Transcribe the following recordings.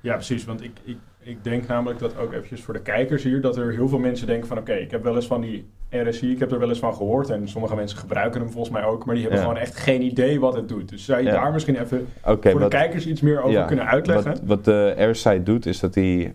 Ja, precies. Want ik, ik, ik denk namelijk dat ook eventjes voor de kijkers hier, dat er heel veel mensen denken van oké, ik heb wel eens van die RSI, ik heb er wel eens van gehoord en sommige mensen gebruiken hem volgens mij ook, maar die hebben Ja. gewoon echt geen idee wat het doet. Dus zou je Ja. daar misschien even voor wat- de kijkers iets meer over ja, kunnen uitleggen? Wat, wat de airside doet, is dat hij.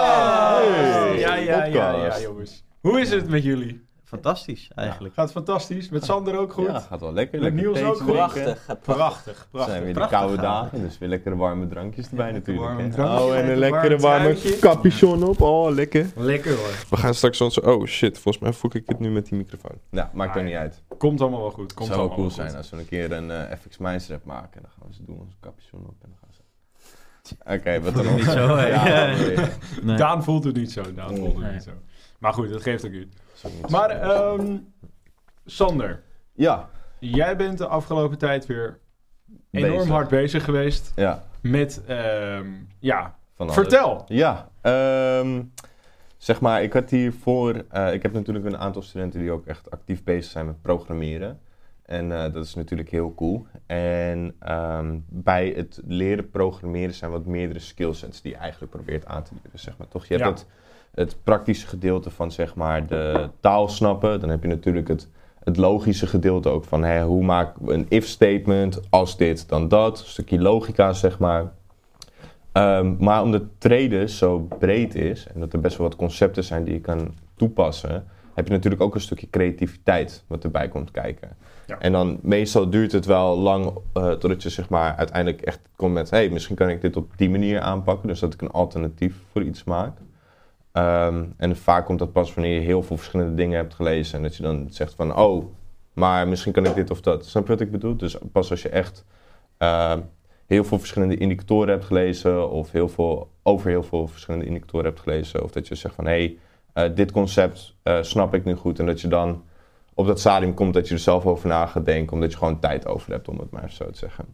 Hoe is het met jullie? Fantastisch, eigenlijk. Gaat fantastisch. Met Sander ook goed? Ja, gaat wel lekker. Met lekker Niels ook goed? Prachtig. Prachtig, Het prachtig. zijn weer de Prachtig koude dagen, dus weer lekkere warme drankjes erbij natuurlijk. warme oh, en een lekkere warm warme capuchon op. Oh, lekker. Lekker hoor. We gaan straks onze... Oh shit, volgens mij voel ik het nu met die microfoon. Nou, maakt er niet uit. Komt allemaal wel goed. Komt Het zou wel cool zijn als we een keer een eh, FX Minds rap maken. Dan gaan we ze doen onze capuchon op en dan gaan ze... Oké, wat dan nog? niet zo. Daan voelt het niet zo. Daan voelt het Nee. niet zo. Maar goed, dat geeft ook niet. Maar ehm, Sander, Ja. jij bent de afgelopen tijd weer enorm bezig. hard bezig geweest Ja. met, ehm, ja, Van vertel. Ja, ehm, zeg maar, ik had hiervoor, eh ik heb natuurlijk een aantal studenten die ook echt actief bezig zijn met programmeren. En eh, dat is natuurlijk heel cool. En ehm, bij het leren programmeren zijn wat meerdere skillsets die je eigenlijk probeert aan te leren, zeg maar. Toch, je hebt Ja. het, het praktische gedeelte van, zeg maar, de taal snappen. Dan heb je natuurlijk het, het logische gedeelte ook van, hè, hoe maak ik een if-statement, als dit, dan dat. Een stukje logica, zeg maar. Ehm, maar omdat traden zo breed is en dat er best wel wat concepten zijn die je kan toepassen, heb je natuurlijk ook een stukje creativiteit wat erbij komt kijken. Ja. En dan meestal duurt het wel lang eh, totdat je zeg maar uiteindelijk echt komt met, hey, misschien kan ik dit op die manier aanpakken, dus dat ik een alternatief voor iets maak. Ehm, en vaak komt dat pas wanneer je heel veel verschillende dingen hebt gelezen en dat je dan zegt van, oh, maar misschien kan ik dit of dat. Snap je wat ik bedoel? Dus pas als je echt ehm, heel veel verschillende indicatoren hebt gelezen of heel veel, over heel veel verschillende indicatoren hebt gelezen. Of dat je zegt van hé, hey, eh, dit concept eh, snap ik nu goed. En dat je dan op dat stadium komt dat je er zelf over na gaat denken, omdat je gewoon tijd over hebt, om het maar zo te zeggen.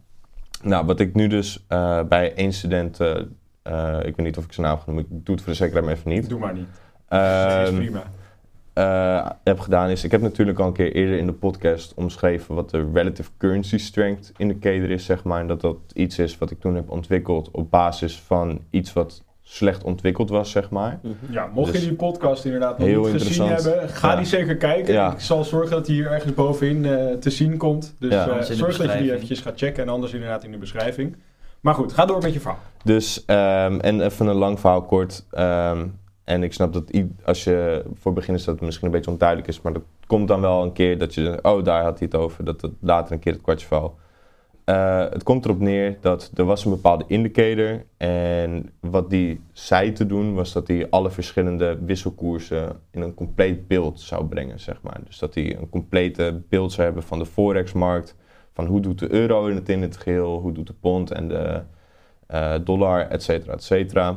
Nou, wat ik nu dus eh, bij één student, eh, ik weet niet of ik zijn naam ga noemen, ik doe het voor de zekerheid maar even niet. Doe maar niet. dat is Ehm, prima. eh, heb gedaan is, ik heb natuurlijk al een keer eerder in de podcast omschreven wat de relative currency strength indicator is, zeg maar. En dat dat iets is wat ik toen heb ontwikkeld op basis van iets wat slecht ontwikkeld was, zeg maar. Ja, mocht dus je die podcast inderdaad nog heel niet gezien hebben, ga Ja. die zeker kijken. Ja. Ik zal zorgen dat die hier ergens bovenin eh, te zien komt. Dus Ja. eh, in de zorg dat je die eventjes gaat checken en anders inderdaad in de beschrijving. Maar goed, ga door met je verhaal. Dus, ehm, en even een lang verhaal kort. ehm, en ik snap dat als je voor beginners dat het misschien een beetje onduidelijk is, maar dat komt dan wel een keer dat je, oh daar had hij het over, dat het later een keer het kwartje valt. Eh, het komt erop neer dat er was een bepaalde indicator en wat die zei te doen was dat hij alle verschillende wisselkoersen in een compleet beeld zou brengen, zeg maar. Dus dat hij een complete beeld zou hebben van de forexmarkt, van hoe doet de euro in het in het geheel, hoe doet de pond en de eh, dollar, et cetera, et cetera.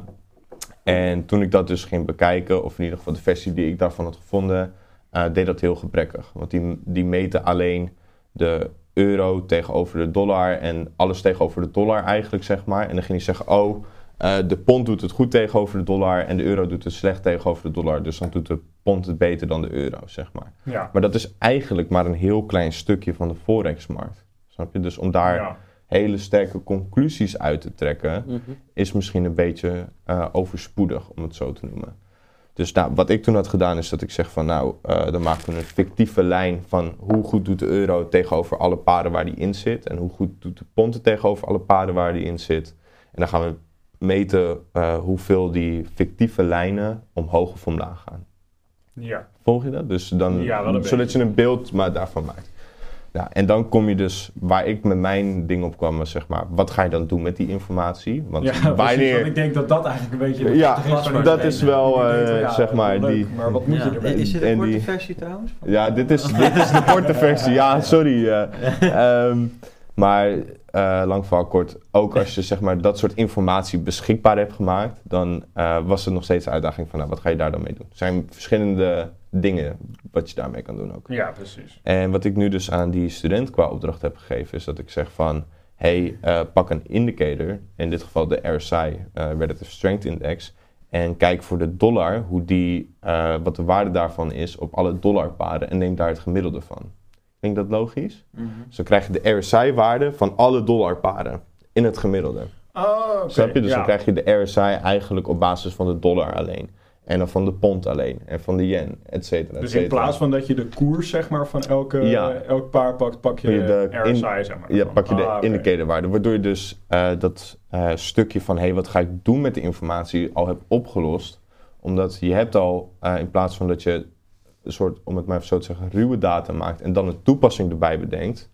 En toen ik dat dus ging bekijken, of in ieder geval de versie die ik daarvan had gevonden, eh, deed dat heel gebrekkig. Want die, die meten alleen de euro tegenover de dollar en alles tegenover de dollar eigenlijk, zeg maar. En dan ging hij zeggen, oh, eh, de pond doet het goed tegenover de dollar en de euro doet het slecht tegenover de dollar. Dus dan doet de pond het beter dan de euro, zeg maar. Ja. Maar dat is eigenlijk maar een heel klein stukje van de forexmarkt. Snap je? Dus om daar Ja. hele sterke conclusies uit te trekken, Mhm. is misschien een beetje eh, overspoedig, om het zo te noemen. Dus nou, wat ik toen had gedaan is dat ik zeg van nou, eh, dan maken we een fictieve lijn van hoe goed doet de euro tegenover alle paren waar die in zit. En hoe goed doet de pond het tegenover alle paren waar die in zit. En dan gaan we meten eh, hoeveel die fictieve lijnen omhoog of omlaag gaan. Ja. Volg je dat? Dus dan, Ja, wel een zodat beetje. je een beeld maar daarvan maakt. Ja, en dan kom je dus, waar ik met mijn ding op kwam, zeg maar, wat ga je dan doen met die informatie? Want Ja, precies, wanneer... want ik denk dat dat eigenlijk een beetje... de Ja, glas van dat het is wel, eh, ja, zeg maar, leuk, die- Maar wat moet Ja, je ermee? Is dit En een korte die- versie trouwens? Ja, dit is, dit is de korte versie. Ja, sorry. eh. Ehm, maar eh, lang verhaal kort, ook als je zeg maar, dat soort informatie beschikbaar hebt gemaakt, dan eh, was het nog steeds de uitdaging van nou, wat ga je daar dan mee doen? Er zijn verschillende dingen wat je daarmee kan doen ook. Ja, precies. En wat ik nu dus aan die student qua opdracht heb gegeven, is dat ik zeg van, hey, eh, pak een indicator, in dit geval de RSI, Relative Strength Index, en kijk voor de dollar hoe die, wat de waarde daarvan is op alle dollarparen en neem daar het gemiddelde van. Klinkt dat logisch? Mhm. Dus dan krijg je de RSI-waarde van alle dollarparen in het gemiddelde. Oh, oké. Snap je? Dus ja. dan krijg je de RSI eigenlijk op basis van de dollar alleen. En dan van de pond alleen. En van de yen, et cetera. et Dus in plaats van dat je de koers zeg maar, van elke, Ja. elk paar pakt, pak je de, RSI, in- zeg maar. Ja, pak je de Ah, indicatorwaarde. Waardoor je dus eh, dat eh, stukje van... hey, wat ga ik doen met de informatie al hebt opgelost. Omdat je hebt al, eh, in plaats van dat je een soort, om het maar even zo te zeggen, ruwe data maakt... en dan een toepassing erbij bedenkt...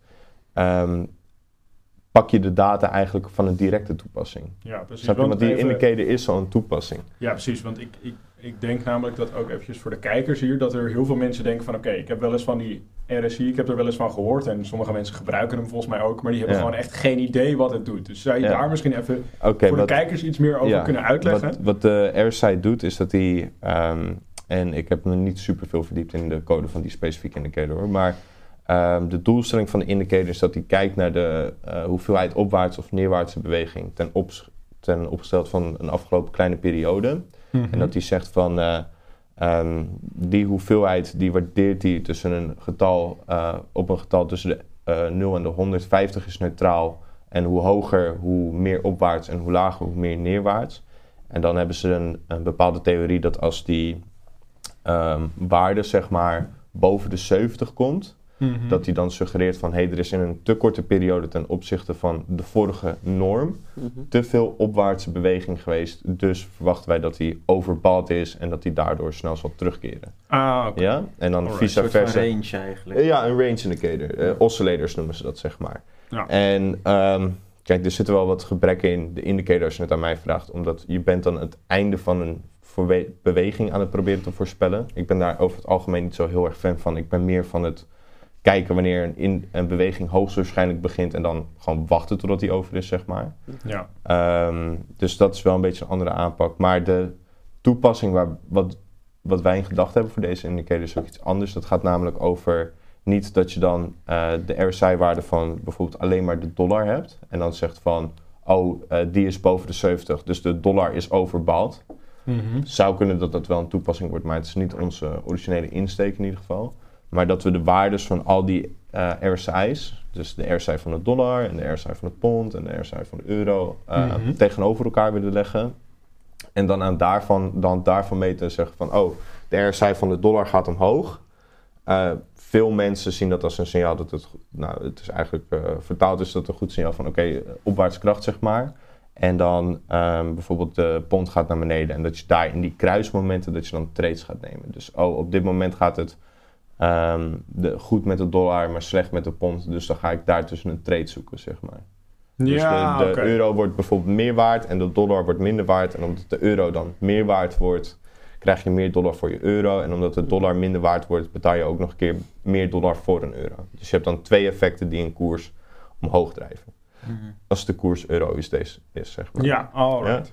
ehm, pak je de data eigenlijk van een directe toepassing. Ja, precies. Snap je? Want die even- indicator is een toepassing. Ja, precies. Want ik, ik, ik denk namelijk dat ook eventjes voor de kijkers hier... dat er heel veel mensen denken van... oké, ik heb wel eens van die RSI, ik heb er wel eens van gehoord... en sommige mensen gebruiken hem volgens mij ook... maar die hebben Ja. gewoon echt geen idee wat het doet. Dus zou je Ja. daar misschien even voor wat- de kijkers iets meer over Ja, kunnen uitleggen? Wat, wat de RSI doet, is dat hij... ehm, en ik heb me niet super veel verdiept in de code van die specifieke indicator, hoor, maar ehm, de doelstelling van de indicator is dat hij kijkt naar de eh, hoeveelheid opwaarts of neerwaartse beweging ten, ops, ten opgesteld van een afgelopen kleine periode. Mhm. En dat hij zegt van eh, ehm, die hoeveelheid die waardeert hij tussen een getal eh, op een getal tussen de eh 0 en de 150 is neutraal. En hoe hoger, hoe meer opwaarts en hoe lager, hoe meer neerwaarts. En dan hebben ze een, een bepaalde theorie dat als die ehm, waarde zeg maar boven de 70 komt, Mhm. dat hij dan suggereert van hé, hey, er is in een te korte periode ten opzichte van de vorige norm te veel opwaartse beweging geweest. Dus verwachten wij dat hij overbouwd is en dat hij daardoor snel zal terugkeren. Ah, oké. Ja? En dan Alright, Een vice soort van versa. range eigenlijk. Ja, een range indicator. Eh, oscillators noemen ze dat, zeg maar. Ja. En ehm, kijk, er zitten wel wat gebrekken in de indicator als je het aan mij vraagt. Omdat je bent dan het einde van een beweging aan het proberen te voorspellen. Ik ben daar over het algemeen niet zo heel erg fan van. Ik ben meer van het kijken wanneer een, in, een beweging hoogstwaarschijnlijk begint. En dan gewoon wachten totdat die over is, zeg maar. Ja. Ehm, dus dat is wel een beetje een andere aanpak. Maar de toepassing waar, wat, wat wij in gedachten hebben voor deze indicator is ook iets anders. Dat gaat namelijk over niet dat je dan eh, de RSI-waarde van bijvoorbeeld alleen maar de dollar hebt. En dan zegt van, oh, eh, die is boven de 70, dus de dollar is overbouwd. Mhm. Zou kunnen dat dat wel een toepassing wordt, maar het is niet onze originele insteek in ieder geval. Maar dat we de waardes van al die eh, RSI's, dus de RSI van de dollar en de RSI van de pond en de RSI van de euro, eh, Mhm. tegenover elkaar willen leggen. En dan aan daarvan, dan daarvan meten en zeggen van, oh, de RSI van de dollar gaat omhoog. Eh, veel mensen zien dat als een signaal dat het, nou, het is eigenlijk vertaald is dat een goed signaal van, oké, opwaartse kracht zeg maar. En dan ehm, bijvoorbeeld de pond gaat naar beneden en dat je daar in die kruismomenten dat je dan trades gaat nemen. Dus oh, op dit moment gaat het ehm, de, goed met de dollar, maar slecht met de pond. Dus dan ga ik daar tussen een trade zoeken, zeg maar. Dus ja, de, euro wordt bijvoorbeeld meer waard en de dollar wordt minder waard. En omdat de euro dan meer waard wordt, krijg je meer dollar voor je euro. En omdat de dollar minder waard wordt, betaal je ook nog een keer meer dollar voor een euro. Dus je hebt dan twee effecten die een koers omhoog drijven. Mhm. Als de koers euro is, deze, is zeg maar. Ja, alright.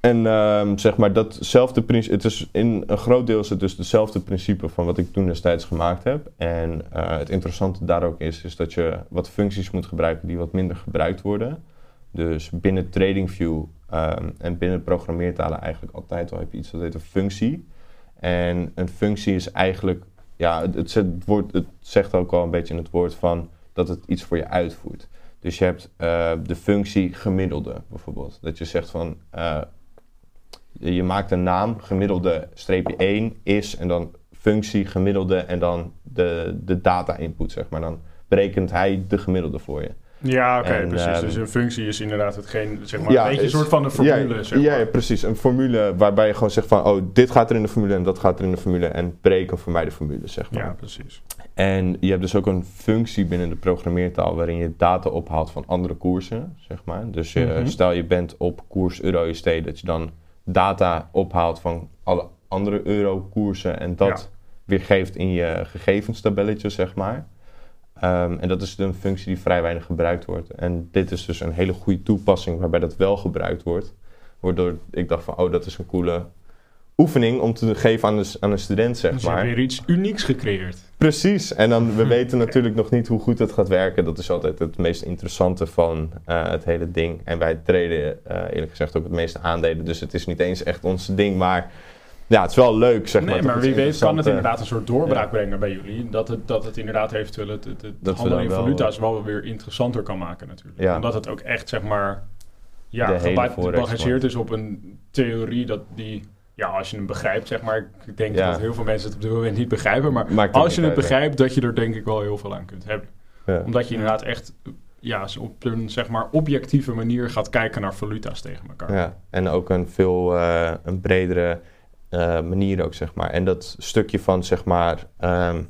En ehm, zeg maar, datzelfde principe, het is in een groot deel is het dus hetzelfde principe van wat ik toen destijds gemaakt heb. En eh, het interessante daar ook is, is dat je wat functies moet gebruiken die wat minder gebruikt worden. Dus binnen TradingView ehm, en binnen programmeertalen eigenlijk altijd al heb je iets dat heet een functie. En een functie is eigenlijk, ja, het, het, zet- het woord, het zegt ook al een beetje in het woord van dat het iets voor je uitvoert. Dus je hebt eh, de functie gemiddelde bijvoorbeeld. Dat je zegt van, eh, je maakt een naam, gemiddelde streepje 1 is en dan functie gemiddelde en dan de, de data input zeg maar. Dan berekent hij de gemiddelde voor je. Ja, oké, precies. ehm, dus een functie is inderdaad hetgeen, zeg maar, Ja, een beetje een soort van een formule, ja, zeg maar. ja, precies. Een formule waarbij je gewoon zegt van... oh, dit gaat er in de formule en dat gaat er in de formule... en bereken voor mij de formule, zeg maar. Ja, precies. En je hebt dus ook een functie binnen de programmeertaal... waarin je data ophaalt van andere koersen, zeg maar. Dus je, Mhm. stel je bent op koers euro-USD... dat je dan data ophaalt van alle andere euro-koersen... en dat weer geeft in je gegevenstabelletje, zeg maar... Ehm, en dat is een functie die vrij weinig gebruikt wordt. En dit is dus een hele goede toepassing waarbij dat wel gebruikt wordt. Waardoor ik dacht van, oh, dat is een coole oefening om te geven aan, de, aan een student, zeg Dus je hebt maar. weer iets unieks gecreëerd. Precies. En dan, we weten natuurlijk nog niet hoe goed het gaat werken. Dat is altijd het meest interessante van eh, het hele ding. En wij treden eh, eerlijk gezegd ook het meeste aandelen. Dus het is niet eens echt ons ding, maar... Ja, het is wel leuk, zeg maar. nee, maar iets wie weet kan het inderdaad een soort doorbraak brengen bij jullie. Dat het, dat het inderdaad eventueel het, het, het Dat handelen in wel- valuta's wel weer interessanter kan maken natuurlijk. Ja. Omdat het ook echt, zeg maar, ja, gebaseerd is op een theorie dat die... Ja, als je hem begrijpt, zeg maar. Ik denk Ja. dat heel veel mensen het op dit moment niet begrijpen. Maar Maakt als je het begrijpt, dat je er denk ik wel heel veel aan kunt hebben. Omdat je inderdaad echt ja, op een zeg maar, objectieve manier gaat kijken naar valuta's tegen elkaar. Ja, en ook een veel eh, een bredere manier ook, zeg maar. En dat stukje van, zeg maar, ehm,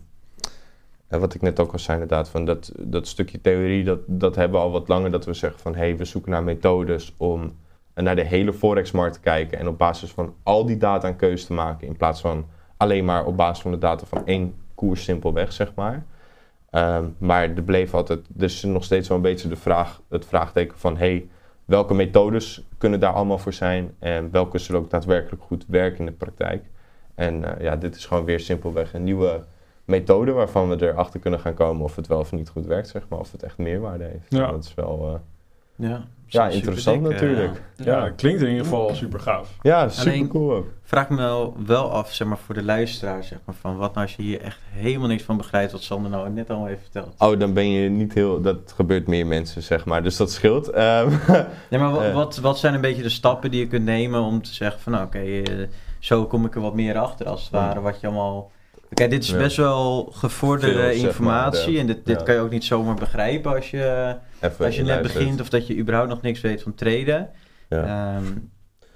eh, wat ik net ook al zei inderdaad, van dat, dat stukje theorie, dat, dat hebben we al wat langer, dat we zeggen van, hé, hey, we zoeken naar methodes om eh, naar de hele forexmarkt te kijken en op basis van al die data een keuze te maken, in plaats van alleen maar op basis van de data van één koers simpelweg, zeg maar. Ehm, maar er bleef altijd, is nog steeds wel een beetje de vraag, het vraagteken van, hey, welke methodes kunnen daar allemaal voor zijn en welke zullen ook daadwerkelijk goed werken in de praktijk. En eh, ja, dit is gewoon weer simpelweg een nieuwe methode waarvan we erachter kunnen gaan komen of het wel of niet goed werkt, zeg maar, of het echt meerwaarde heeft. Ja. Dat is wel, eh, Ja, ja, super interessant dik, eh, natuurlijk. Ja, klinkt in ieder geval super gaaf. Ja, super Alleen- cool ook. Vraag me wel, wel af, zeg maar, voor de luisteraar, zeg maar, van wat nou als je hier echt helemaal niks van begrijpt, wat Sander nou net allemaal heeft verteld. Oh, dan ben je niet heel, dat gebeurt meer mensen, zeg maar, dus dat scheelt. Ehm, Ja, maar wat, Eh. wat, wat zijn een beetje de stappen die je kunt nemen om te zeggen van, nou, oké, eh, zo kom ik er wat meer achter, als het ware, wat je allemaal... Oké, dit is best wel gevorderde Veel, zeg maar, informatie en dit, dit kan je ook niet zomaar begrijpen als je, even als je net begint of dat je überhaupt nog niks weet van traden. Ja. Ehm,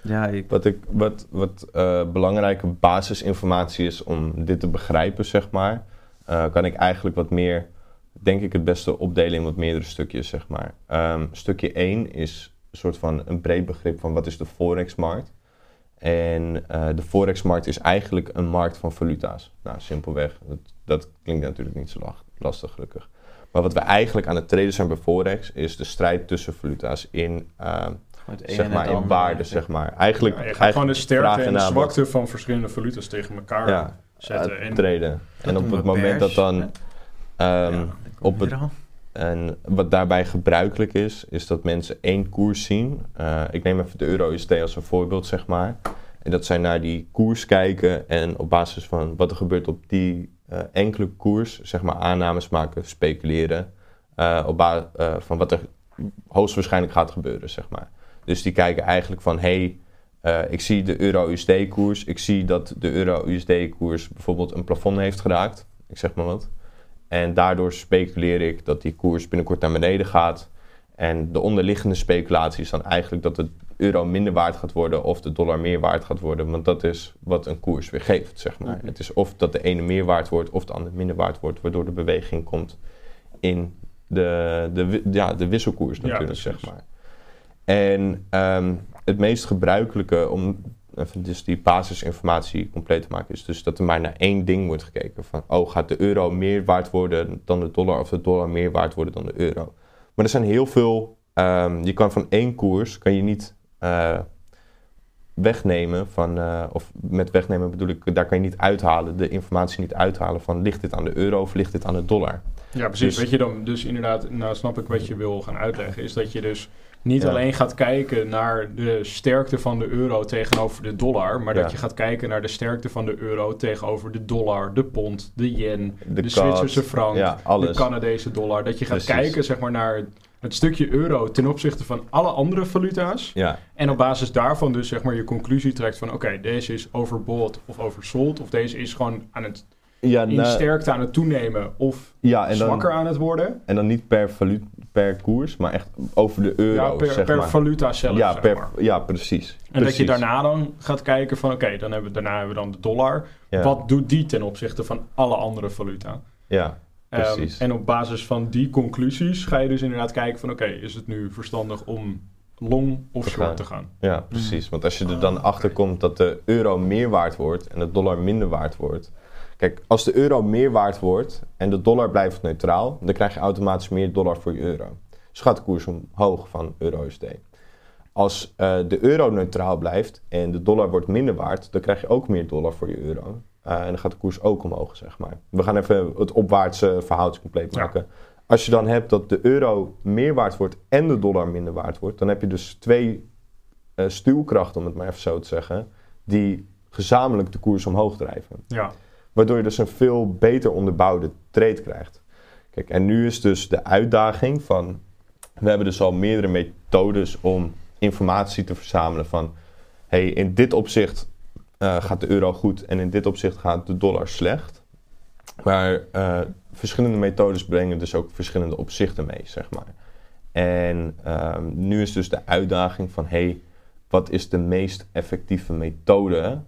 ja, ik, Wat, ik, wat, wat eh, belangrijke basisinformatie is om dit te begrijpen, zeg maar, eh, kan ik eigenlijk wat meer, denk ik, het beste opdelen in wat meerdere stukjes, zeg maar. Ehm, stukje 1 is een soort van een breed begrip van wat is de forexmarkt. En eh, de forexmarkt is eigenlijk een markt van valuta's. Nou, simpelweg. Dat, dat klinkt natuurlijk niet zo lastig, gelukkig. Maar wat we eigenlijk aan het traden zijn bij forex, is de strijd tussen valuta's in ehm, een zeg maar in waarde, zeg maar. Eigenlijk, Ja, je gaat eigenlijk gewoon de sterkte en de zwakte van verschillende valuta's tegen elkaar Ja, zetten. En, treden. En op het moment dat dan... Ehm, Ja, dan op het-. En wat daarbij gebruikelijk is, is dat mensen één koers zien. Eh, ik neem even de euro-USD als een voorbeeld, zeg maar. En dat zij naar die koers kijken en op basis van wat er gebeurt op die eh, enkele koers, zeg maar, aannames maken, speculeren. eh, op basis van wat er hoogstwaarschijnlijk gaat gebeuren, zeg maar. Dus die kijken eigenlijk van, hey, ik zie de euro-USD-koers. Ik zie dat de euro-USD-koers bijvoorbeeld een plafond heeft geraakt. Ik zeg maar wat. En daardoor speculeer ik dat die koers binnenkort naar beneden gaat. En de onderliggende speculatie is dan eigenlijk dat de euro minder waard gaat worden of de dollar meer waard gaat worden. Want dat is wat een koers weer geeft, zeg maar. Het is of dat de ene meer waard wordt of de andere minder waard wordt, waardoor de beweging komt in de, de, ja, de wisselkoers Ja, natuurlijk, zeg maar. En ehm, het meest gebruikelijke om even dus die basisinformatie compleet te maken is dus dat er maar naar één ding wordt gekeken. Van, oh, gaat de euro meer waard worden dan de dollar of de dollar meer waard worden dan de euro? Maar er zijn heel veel, ehm, je kan van één koers, kan je niet eh, wegnemen van, eh, of met wegnemen bedoel ik, daar kan je niet uithalen, de informatie niet uithalen van ligt dit aan de euro of ligt dit aan de dollar? ja, precies. dus- Weet je dan, dus inderdaad, nou snap ik wat je wil gaan uitleggen, is dat je dus niet Ja. alleen gaat kijken naar de sterkte van de euro tegenover de dollar, maar Ja. dat je gaat kijken naar de sterkte van de euro tegenover de dollar, de pond, de yen, de, Zwitserse frank, ja, de. Canadese dollar. Dat je gaat Precies. kijken zeg maar, naar het, stukje euro ten opzichte van alle andere valuta's. Ja, En op basis daarvan dus zeg maar je conclusie trekt van oké, deze is overbought of oversold. Of deze is gewoon aan het Ja, in nou, sterkte aan het toenemen of ja en, zwakker dan, aan het worden. en dan niet per, per koers, maar echt over de euro, Ja, per, zeg per maar. valuta zelf, ja, per, maar. ja, precies. En dat je daarna dan gaat kijken van... oké, dan hebben we, daarna hebben we dan de dollar. Ja, Wat doet die ten opzichte van alle andere valuta? Ja, Ehm, Precies. en op basis van die conclusies ga je dus inderdaad kijken van... oké, is het nu verstandig om long of Te short gaan. te gaan? ja, precies. Want als je er dan achter komt dat de euro meer waard wordt en de dollar minder waard wordt. Kijk, als de euro meer waard wordt en de dollar blijft neutraal, dan krijg je automatisch meer dollar voor je euro. Dus gaat de koers omhoog van euro-USD. Als eh, de euro neutraal blijft en de dollar wordt minder waard, dan krijg je ook meer dollar voor je euro. Eh, en dan gaat de koers ook omhoog, zeg maar. We gaan even het opwaartse verhaaltje compleet Ja. maken. Als je dan hebt dat de euro meer waard wordt en de dollar minder waard wordt, dan heb je dus twee eh, stuwkrachten, om het maar even zo te zeggen, die gezamenlijk de koers omhoog drijven. Ja, Waardoor je dus een veel beter onderbouwde trade krijgt. Kijk, en nu is dus de uitdaging van... We hebben dus al meerdere methodes om informatie te verzamelen van... hey, in dit opzicht eh, gaat de euro goed en in dit opzicht gaat de dollar slecht. Maar eh, verschillende methodes brengen dus ook verschillende opzichten mee, zeg maar. En ehm, nu is dus de uitdaging van... hey, wat is de meest effectieve methode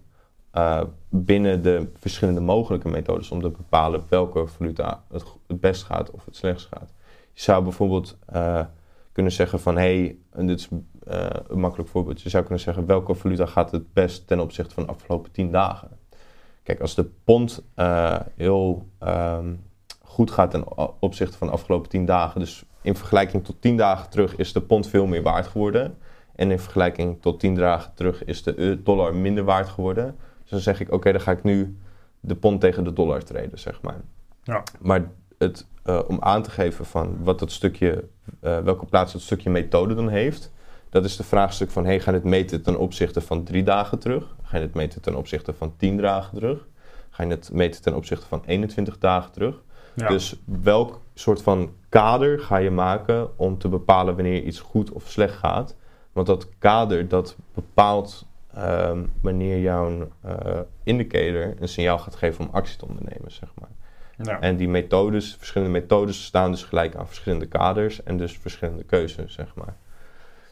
eh, binnen de verschillende mogelijke methodes om te bepalen welke valuta het, het best gaat of het slechtst gaat. Je zou bijvoorbeeld eh, kunnen zeggen van hé, hey, dit is eh, een makkelijk voorbeeld, je zou kunnen zeggen welke valuta gaat het best ten opzichte van de afgelopen 10 dagen. Kijk, als de pond heel ehm, goed gaat ten opzichte van de afgelopen 10 dagen, dus in vergelijking tot 10 dagen terug is de pond veel meer waard geworden. En in vergelijking tot 10 dagen terug is de dollar minder waard geworden. Dus dan zeg ik, oké, dan ga ik nu de pond tegen de dollar treden, zeg maar. Ja. Maar het, eh, om aan te geven van wat dat stukje, eh, welke plaats dat stukje methode dan heeft, dat is de vraagstuk van, hey, ga je het meten ten opzichte van drie dagen terug? Ga je het meten ten opzichte van tien dagen terug? Ga je het meten ten opzichte van 21 dagen terug? ja. Dus welk soort van kader ga je maken om te bepalen wanneer iets goed of slecht gaat? Want dat kader dat bepaalt ehm, wanneer jouw eh, indicator een signaal gaat geven om actie te ondernemen, zeg maar. ja. En die methodes, verschillende methodes staan dus gelijk aan verschillende kaders en dus verschillende keuzes, zeg maar.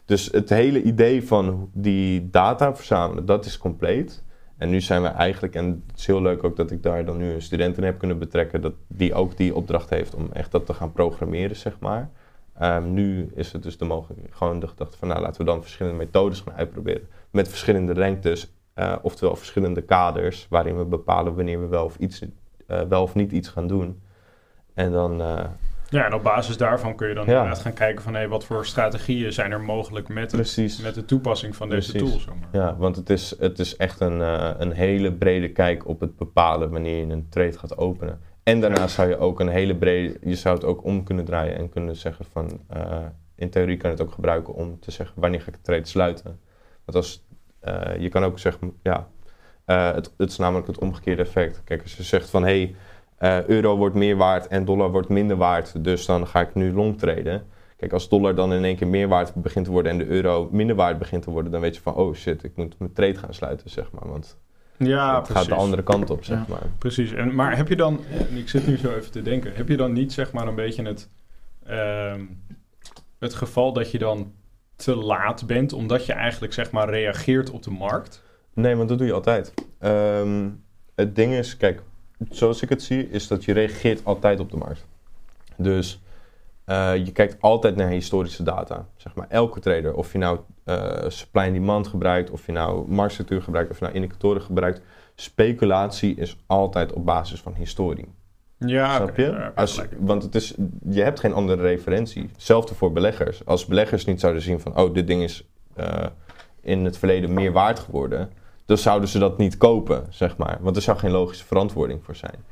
Dus het hele idee van die data verzamelen, dat is compleet. En nu zijn we eigenlijk, en het is heel leuk ook dat ik daar dan nu een student in heb kunnen betrekken, dat die ook die opdracht heeft om echt dat te gaan programmeren, zeg maar. Ehm, nu is het dus de mogelijkheid, gewoon de gedachte van, nou laten we dan verschillende methodes gaan uitproberen. Met verschillende lengtes, eh, oftewel verschillende kaders, waarin we bepalen wanneer we wel of, iets, eh, wel of niet iets gaan doen. En dan, eh, ja, en op basis daarvan kun je dan Ja. inderdaad gaan kijken van... hé, wat voor strategieën zijn er mogelijk met, het, met de toepassing van deze tool. Ja, want het is, het is echt een, een hele brede kijk op het bepalen wanneer je een trade gaat openen. En daarna zou je ook een hele brede, je zou het ook om kunnen draaien en kunnen zeggen van, in theorie kan je het ook gebruiken om te zeggen wanneer ga ik de trade sluiten. Want als, je kan ook zeggen, ja, eh, het, het is namelijk het omgekeerde effect. Kijk, als je zegt van, hé, hey, eh, euro wordt meer waard en dollar wordt minder waard, dus dan ga ik nu long traden. Kijk, als dollar dan in één keer meer waard begint te worden en de euro minder waard begint te worden, dan weet je van, oh shit, ik moet mijn trade gaan sluiten, zeg maar. Want Ja, het precies. gaat de andere kant op, zeg Ja. maar. Precies. En, maar heb je dan, en ik zit nu zo even te denken, heb je dan niet zeg maar een beetje het, ehm, het geval dat je dan te laat bent, omdat je eigenlijk zeg maar reageert op de markt? Nee, want dat doe je altijd. Ehm, het ding is, kijk, zoals ik het zie, is dat je reageert altijd op de markt. Dus eh, je kijkt altijd naar historische data. Zeg maar, elke trader, of je nou eh, supply en demand gebruikt, of je nou marktstructuur gebruikt, of je nou indicatoren gebruikt. Speculatie is altijd op basis van historie. Ja, Snap je? Als, want het is, je hebt geen andere referentie. Hetzelfde voor beleggers. Als beleggers niet zouden zien van, oh, dit ding is eh, in het verleden meer waard geworden, dan zouden ze dat niet kopen, zeg maar. Want er zou geen logische verantwoording voor zijn.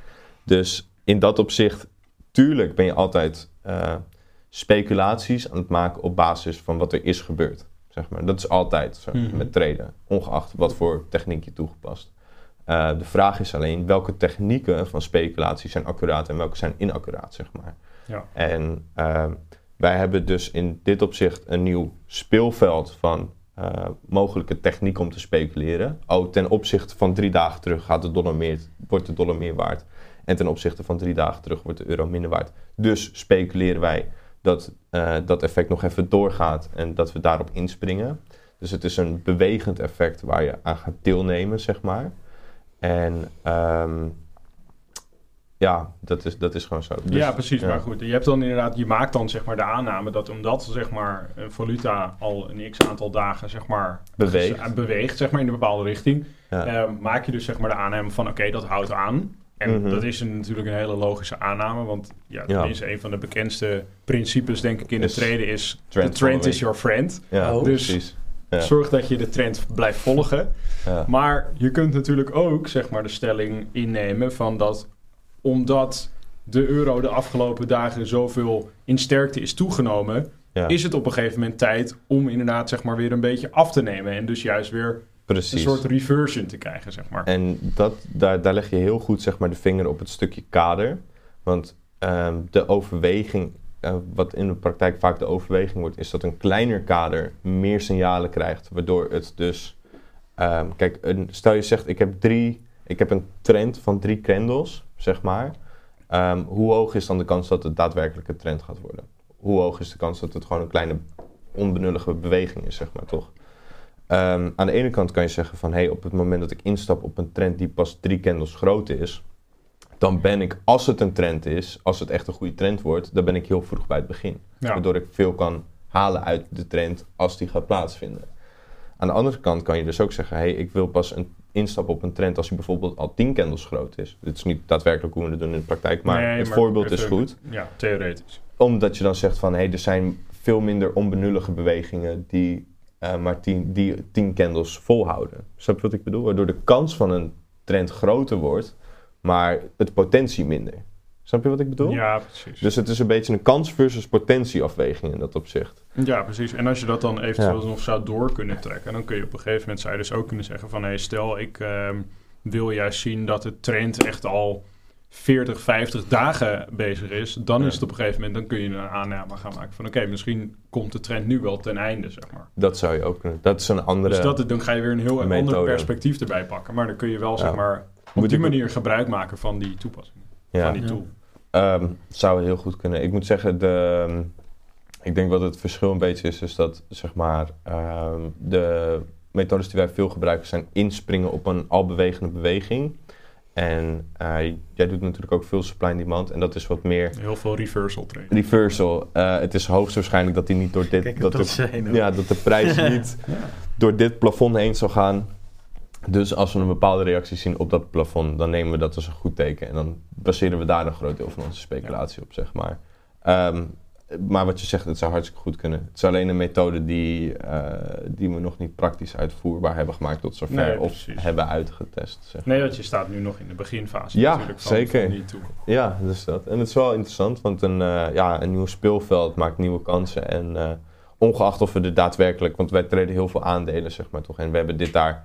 Dus in dat opzicht, tuurlijk ben je altijd eh, speculaties aan het maken op basis van wat er is gebeurd. Zeg maar. Dat is altijd zo Mhm. met traden, ongeacht wat voor techniek je toegepast. Eh, de vraag is alleen welke technieken van speculatie zijn accuraat en welke zijn inaccuraat, zeg maar. Ja. En ehm, wij hebben dus in dit opzicht een nieuw speelveld van eh, mogelijke techniek om te speculeren. Oh, ten opzichte van drie dagen terug gaat de dollar meer, wordt de dollar meer waard. En ten opzichte van drie dagen terug wordt de euro minder waard. Dus speculeren wij dat eh, dat effect nog even doorgaat en dat we daarop inspringen. Dus het is een bewegend effect waar je aan gaat deelnemen, zeg maar. En ehm, ja, dat is, dat is gewoon zo. Dus, ja, precies. ja. Maar goed, je hebt dan inderdaad, je maakt dan zeg maar de aanname dat omdat zeg maar een valuta al een x aantal dagen zeg maar Beweegt. ges- beweegt zeg maar in een bepaalde richting, Ja. eh, maak je dus zeg maar de aanname van oké, dat houdt aan. En Mhm. dat is een, natuurlijk een hele logische aanname, want ja, Ja. tenminste een van de bekendste principes denk ik in Is het traden is trend the trend is your friend. ja, Oh. Dus- precies. Ja. Zorg dat je de trend blijft volgen. Ja. Maar je kunt natuurlijk ook zeg maar, de stelling innemen van dat omdat de euro de afgelopen dagen zoveel in sterkte is toegenomen, Ja, is het op een gegeven moment tijd om inderdaad zeg maar, weer een beetje af te nemen. En dus juist weer een soort reversion te krijgen, zeg maar. En dat, daar, daar leg je heel goed zeg maar, de vinger op het stukje kader. Want ehm, de overweging, eh, wat in de praktijk vaak de overweging wordt, is dat een kleiner kader meer signalen krijgt. Waardoor het dus. ehm, kijk, een, stel je zegt: ik heb, drie, ik heb een trend van drie candles, zeg maar. Ehm, hoe hoog is dan de kans dat het daadwerkelijk een trend gaat worden? Hoe hoog is de kans dat het gewoon een kleine onbenullige beweging is, zeg maar toch? Ehm, aan de ene kant kan je zeggen van hey, op het moment dat ik instap op een trend die pas drie candles groot is, dan ben ik, als het een trend is, als het echt een goede trend wordt, dan ben ik heel vroeg bij het begin. Ja. Waardoor ik veel kan halen uit de trend als die gaat plaatsvinden. Aan de andere kant kan je dus ook zeggen, hey, ik wil pas een instap op een trend als die bijvoorbeeld al 10 candles groot is. Dit is niet daadwerkelijk hoe we het doen in de praktijk, maar Nee, het maar voorbeeld is goed Ja, theoretisch. omdat je dan zegt van, hé, hey, er zijn veel minder onbenullige bewegingen die eh, maar tien, die tien candles volhouden. Snap je wat ik bedoel? Waardoor de kans van een trend groter wordt, maar het potentie minder. Snap je wat ik bedoel? Ja, precies. Dus het is een beetje een kans versus potentieafweging in dat opzicht. Ja, precies. En als je dat dan eventueel Ja. nog zou door kunnen trekken, dan kun je op een gegeven moment zou je dus ook kunnen zeggen van hey, stel ik ehm, wil juist zien dat de trend echt al 40, 50 dagen bezig is, dan Ja. is het op een gegeven moment, dan kun je een aanname gaan maken van oké, misschien komt de trend nu wel ten einde, zeg maar. Dat zou je ook kunnen. Dat is een andere... Dus dat, dan ga je weer een heel ander perspectief erbij pakken, maar dan kun je wel zeg maar op Moet die ik- manier gebruik maken van die toepassing, ja. van die Ja. tool. Ehm, zou heel goed kunnen. Ik moet zeggen, de, ehm, ik denk wat het verschil een beetje is, is dat zeg maar ehm, de methodes die wij veel gebruiken zijn inspringen op een al bewegende beweging. En eh, jij doet natuurlijk ook veel supply and demand en dat is wat meer Heel veel reversal trade. reversal. Eh, het is hoogstwaarschijnlijk dat die niet door dit, Kijk, dat, dat de, zijn ja, dat de prijs niet door dit plafond heen zou gaan. Dus als we een bepaalde reactie zien op dat plafond, dan nemen we dat als een goed teken. En dan baseren we daar een groot deel van onze speculatie op, zeg maar. Ehm, maar wat je zegt, het zou hartstikke goed kunnen. Het is alleen een methode die, eh, die we nog niet praktisch uitvoerbaar hebben gemaakt tot zover. Nee, of precies. hebben uitgetest. Zeg. Nee, want je staat nu nog in de beginfase Ja, natuurlijk van, zeker. van die tool. Ja, dus dat. En het is wel interessant, want een, eh, ja, een nieuw speelveld maakt nieuwe kansen. En eh, ongeacht of we er daadwerkelijk, want wij treden heel veel aandelen, zeg maar toch. En we hebben dit daar,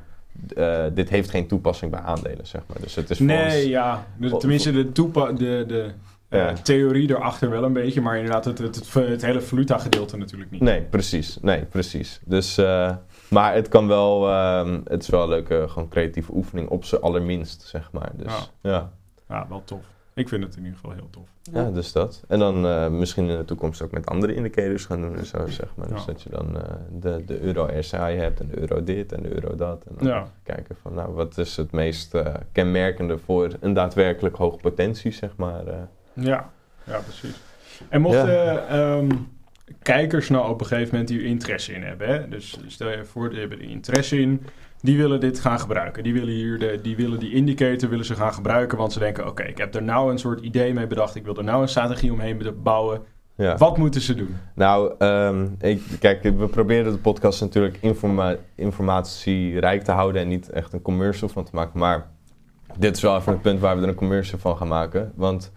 eh, dit heeft geen toepassing bij aandelen, zeg maar. Dus het is Nee, ons- ja. Dus tenminste, de, toepa de, de eh, Ja. theorie erachter wel een beetje, maar inderdaad het, het, het, het hele valuta-gedeelte natuurlijk niet. Nee, precies. Nee, precies. Dus, eh, maar het kan wel, ehm, het is wel een leuke, gewoon creatieve oefening op z'n allerminst, zeg maar. Dus ja. Ja, wel tof. Ik vind het in ieder geval heel tof. Ja, dus dat. En dan eh, misschien in de toekomst ook met andere indicators gaan doen en zo, zeg maar. Dus Ja. dat je dan eh, de, de euro RCI hebt en de euro dit en de euro dat. En dan Ja. kijken van, nou, wat is het meest eh, kenmerkende voor een daadwerkelijk hoge potentie, zeg maar. eh. Ja, ja precies. En mochten ehm, kijkers nou op een gegeven moment hier interesse in hebben, hè? dus stel je voor, die hebben er interesse in, die willen dit gaan gebruiken. Die willen, hier de, die, willen die indicator willen ze gaan gebruiken, want ze denken, oké, ik heb er nou een soort idee mee bedacht, ik wil er nou een strategie omheen bouwen. ja. Wat moeten ze doen? Nou, ehm, ik, kijk, we proberen de podcast natuurlijk informa informatierijk te houden en niet echt een commercial van te maken. Maar dit is wel even een punt waar we er een commercial van gaan maken. Want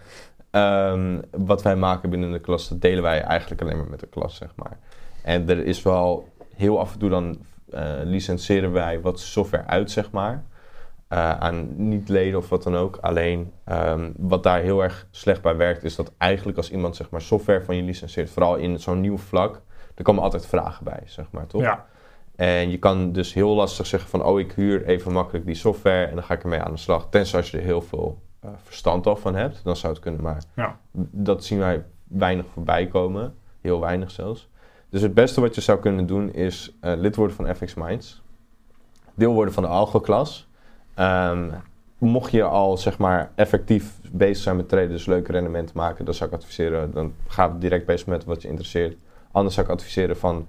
ehm, wat wij maken binnen de klas, dat delen wij eigenlijk alleen maar met de klas, zeg maar. En er is wel heel af en toe dan licenseren wij wat software uit, zeg maar. eh, aan niet-leden of wat dan ook. Alleen ehm, wat daar heel erg slecht bij werkt, is dat eigenlijk als iemand zeg maar, software van je licenseert, vooral in zo'n nieuw vlak, er komen altijd vragen bij, zeg maar, toch? Ja, En je kan dus heel lastig zeggen van, oh, ik huur even makkelijk die software en dan ga ik ermee aan de slag. Tenzij als je er heel veel eh, verstand al van hebt, dan zou het kunnen. Maar Ja. dat zien wij weinig voorbij komen. Heel weinig zelfs. Dus het beste wat je zou kunnen doen is eh, lid worden van FX Minds. Deel worden van de algo-klas. Ehm, mocht je al zeg maar effectief bezig zijn met traden, dus leuke rendementen maken, dan zou ik adviseren, dan ga direct bezig met wat je interesseert. Anders zou ik adviseren van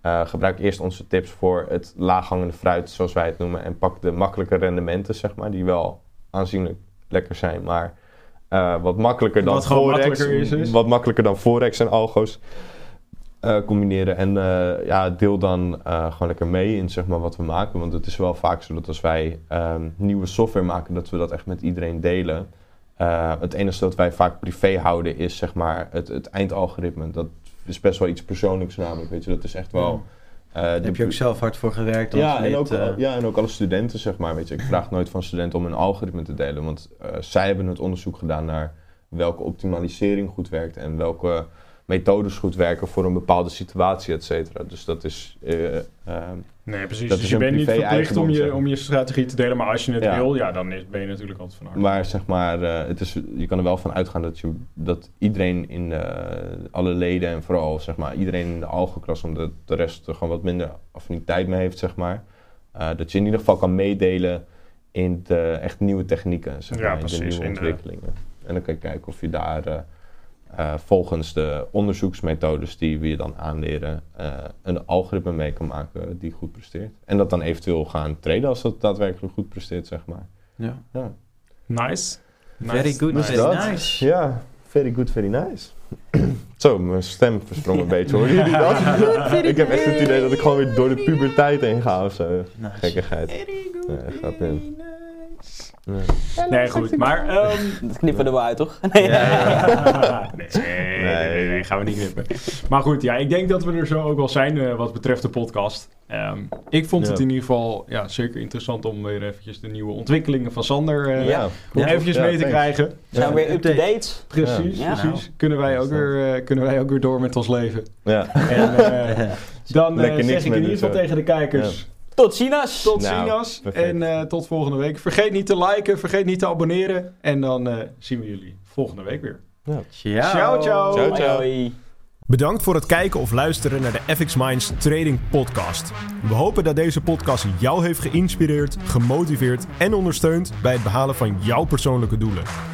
eh, gebruik eerst onze tips voor het laaghangende fruit, zoals wij het noemen, en pak de makkelijke rendementen, zeg maar, die wel aanzienlijk lekker zijn, maar eh, wat makkelijker dan Wat Forex, makkelijker is, is? wat makkelijker dan Forex en algo's eh, combineren. En eh, ja, deel dan eh, gewoon lekker mee in zeg maar, wat we maken. Want het is wel vaak zo dat als wij ehm, nieuwe software maken, dat we dat echt met iedereen delen. Het enige dat wij vaak privé houden is zeg maar het, het eindalgoritme. Dat is best wel iets persoonlijks namelijk. Weet je, dat is echt wel. Daar heb je ook zelf hard voor gewerkt als ja, en ook, ja, en ook alle studenten, zeg maar. Weet je, ik vraag nooit van studenten om een algoritme te delen. Want zij hebben het onderzoek gedaan naar welke optimalisering goed werkt en welke methodes goed werken voor een bepaalde situatie, et cetera. Dus dat is. eh, ehm, Nee, precies. Dat dus is je bent niet verplicht om je, om je strategie te delen. Maar als je het Ja. wil, ja, dan is, ben je natuurlijk altijd van harte. maar zeg maar, eh, het is, je kan er wel van uitgaan dat, je, dat iedereen in de, alle leden en vooral zeg maar, iedereen in de algoklas, omdat de rest er gewoon wat minder affiniteit mee heeft, zeg maar. eh, dat je in ieder geval kan meedelen in de echt nieuwe technieken, zeg Ja, maar, in precies, de nieuwe ontwikkelingen. En dan kan je kijken of je daar eh, volgens de onderzoeksmethodes die we je dan aanleren, eh, een algoritme mee kan maken die goed presteert. En dat dan eventueel gaan traden als dat daadwerkelijk goed presteert, zeg maar. Ja. Ja. Nice. Very good, Nice. very nice. Ja, very good, very nice. Zo, mijn stem versprong een beetje, hoor jullie dat? ik heb echt het idee dat ik gewoon weer door de puberteit heen ga of zo. Nice. Gekkigheid. Very good. Nee. Nee, goed. Maar... ehm, Dat knippen we er wel uit, toch? Nee. nee, nee, nee, nee, gaan we niet knippen. Maar goed, ja, ik denk dat we er zo ook wel zijn eh, wat betreft de podcast. Ehm, ik vond het Ja. in ieder geval ja, zeker interessant om weer eventjes de nieuwe ontwikkelingen van Sander eh, Ja, Ja. eventjes Ja, mee te thanks. krijgen. Zijn we weer up-to-date? Precies, Ja. precies. Kunnen, wij ook weer, eh, kunnen wij ook weer door met ons leven. Ja. En eh, dan zeg ik in ieder geval zo. tegen de kijkers... Tot ziens! Tot Nou, ziens en eh, tot volgende week. Vergeet niet te liken, vergeet niet te abonneren. En dan eh, zien we jullie volgende week weer. Ciao. Ciao, ciao. Ciao, Hoi, ciao. Bedankt voor het kijken of luisteren naar de FX Minds Trading Podcast. We hopen dat deze podcast jou heeft geïnspireerd, gemotiveerd en ondersteund bij het behalen van jouw persoonlijke doelen.